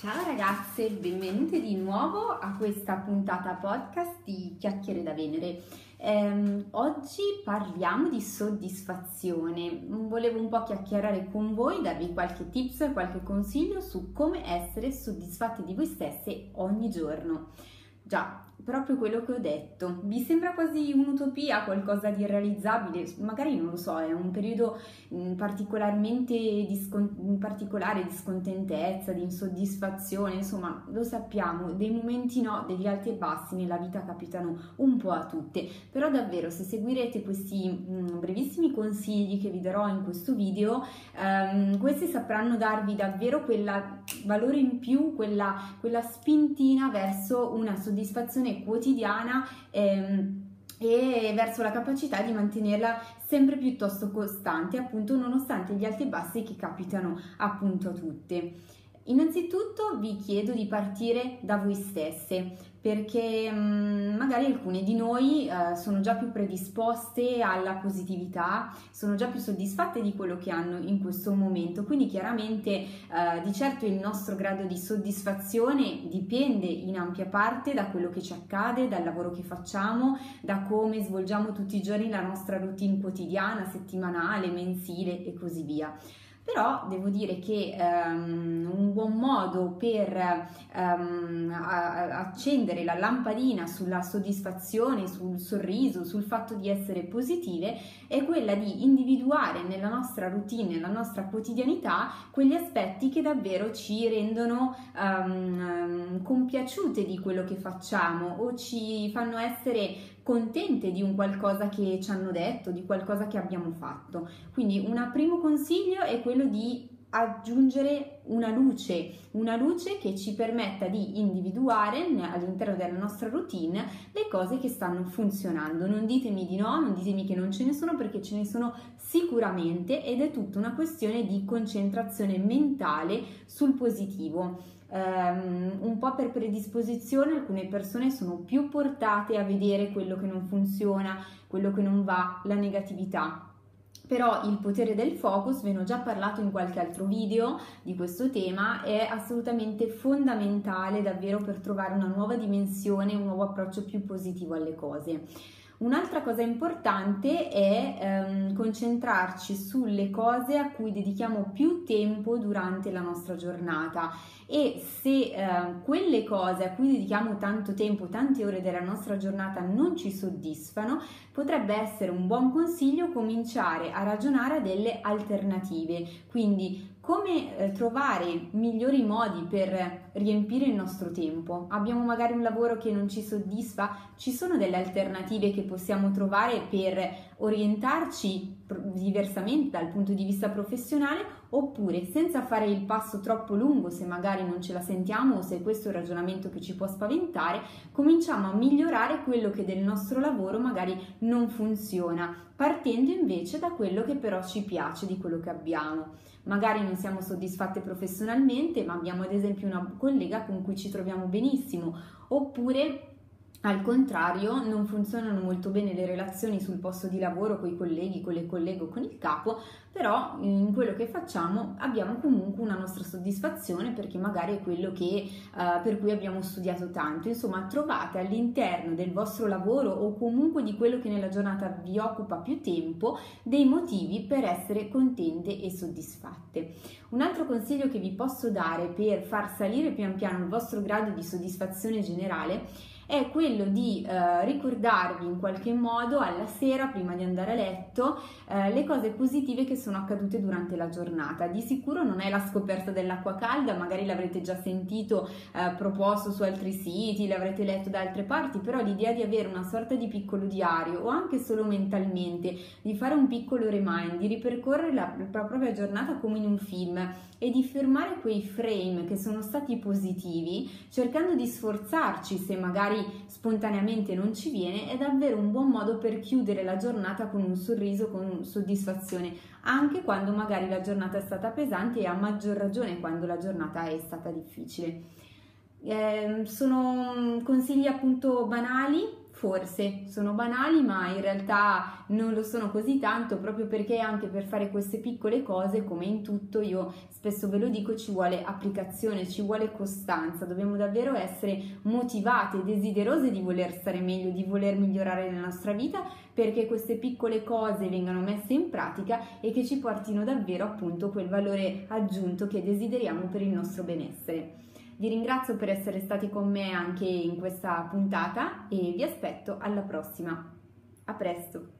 Ciao ragazze, benvenute di nuovo a questa puntata podcast di Chiacchiere da Venere. Eh, oggi parliamo di soddisfazione. Volevo un po' chiacchierare con voi, darvi qualche tips, qualche consiglio su come essere soddisfatti di voi stesse ogni giorno. Già, proprio quello che ho detto. Vi sembra quasi un'utopia, qualcosa di irrealizzabile? Magari non lo so, è un periodo mm, particolarmente discon- in particolare di scontentezza, di insoddisfazione, insomma, lo sappiamo, dei momenti no, degli alti e bassi nella vita capitano un po' a tutte, però davvero se seguirete questi mh, mm, brevissimi consigli che vi darò in questo video, ehm, questi sapranno darvi davvero quel valore in più, quella, quella spintina verso una soddisfazione azione quotidiana ehm, e verso la capacità di mantenerla sempre piuttosto costante, appunto nonostante gli alti e bassi che capitano appunto a tutte. Innanzitutto vi chiedo di partire da voi stesse perché mm, magari alcune di noi uh, sono già più predisposte alla positività, sono già più soddisfatte di quello che hanno in questo momento, quindi chiaramente uh, di certo il nostro grado di soddisfazione dipende in ampia parte da quello che ci accade, dal lavoro che facciamo, da come svolgiamo tutti i giorni la nostra routine quotidiana, settimanale, mensile e così via però devo dire che um, un buon modo per um, accendere la lampadina sulla soddisfazione, sul sorriso, sul fatto di essere positive è quella di individuare nella nostra routine, nella nostra quotidianità quegli aspetti che davvero ci rendono um, compiaciute di quello che facciamo o ci fanno essere contente di un qualcosa che ci hanno detto, di qualcosa che abbiamo fatto. Quindi un primo consiglio è quello di aggiungere una luce, una luce che ci permetta di individuare all'interno della nostra routine le cose che stanno funzionando. Non ditemi di no, non ditemi che non ce ne sono perché ce ne sono sicuramente ed è tutta una questione di concentrazione mentale sul positivo um, un po' per predisposizione alcune persone sono più portate a vedere quello che non funziona, quello che non va, la negatività. Però il potere del focus, ve ne ho già parlato in qualche altro video di questo tema, è assolutamente fondamentale davvero per trovare una nuova dimensione, un nuovo approccio più positivo alle cose. Un'altra cosa importante è ehm, concentrarci sulle cose a cui dedichiamo più tempo durante la nostra giornata e se eh, quelle cose a cui dedichiamo tanto tempo, tante ore della nostra giornata non ci soddisfano, potrebbe essere un buon consiglio cominciare a ragionare a delle alternative. Quindi come eh, trovare migliori modi per riempire il nostro tempo? Abbiamo magari un lavoro che non ci soddisfa, ci sono delle alternative che possiamo trovare per orientarci diversamente dal punto di vista professionale oppure senza fare il passo troppo lungo se magari non ce la sentiamo o se questo è un ragionamento che ci può spaventare, cominciamo a migliorare quello che del nostro lavoro magari non funziona, partendo invece da quello che però ci piace di quello che abbiamo. Magari non siamo soddisfatte professionalmente, ma abbiamo ad esempio una collega con cui ci troviamo benissimo, oppure al contrario, non funzionano molto bene le relazioni sul posto di lavoro con i colleghi, con le colleghe o con il capo, però in quello che facciamo abbiamo comunque una nostra soddisfazione perché magari è quello che, uh, per cui abbiamo studiato tanto. Insomma, trovate all'interno del vostro lavoro o comunque di quello che nella giornata vi occupa più tempo dei motivi per essere contente e soddisfatte. Un altro consiglio che vi posso dare per far salire pian piano il vostro grado di soddisfazione generale è quello di eh, ricordarvi in qualche modo alla sera prima di andare a letto eh, le cose positive che sono accadute durante la giornata. Di sicuro non è la scoperta dell'acqua calda, magari l'avrete già sentito eh, proposto su altri siti, l'avrete letto da altre parti, però l'idea di avere una sorta di piccolo diario o anche solo mentalmente, di fare un piccolo remind, di ripercorrere la, la propria giornata come in un film e di fermare quei frame che sono stati positivi, cercando di sforzarci se magari spontaneamente non ci viene, è davvero un buon modo per chiudere la giornata con un sorriso, con soddisfazione, anche quando magari la giornata è stata pesante e a maggior ragione quando la giornata è stata difficile. Eh, sono consigli appunto banali, Forse sono banali, ma in realtà non lo sono così tanto proprio perché anche per fare queste piccole cose, come in tutto, io spesso ve lo dico, ci vuole applicazione, ci vuole costanza, dobbiamo davvero essere motivate, desiderose di voler stare meglio, di voler migliorare la nostra vita perché queste piccole cose vengano messe in pratica e che ci portino davvero appunto quel valore aggiunto che desideriamo per il nostro benessere. Vi ringrazio per essere stati con me anche in questa puntata e vi aspetto alla prossima. A presto!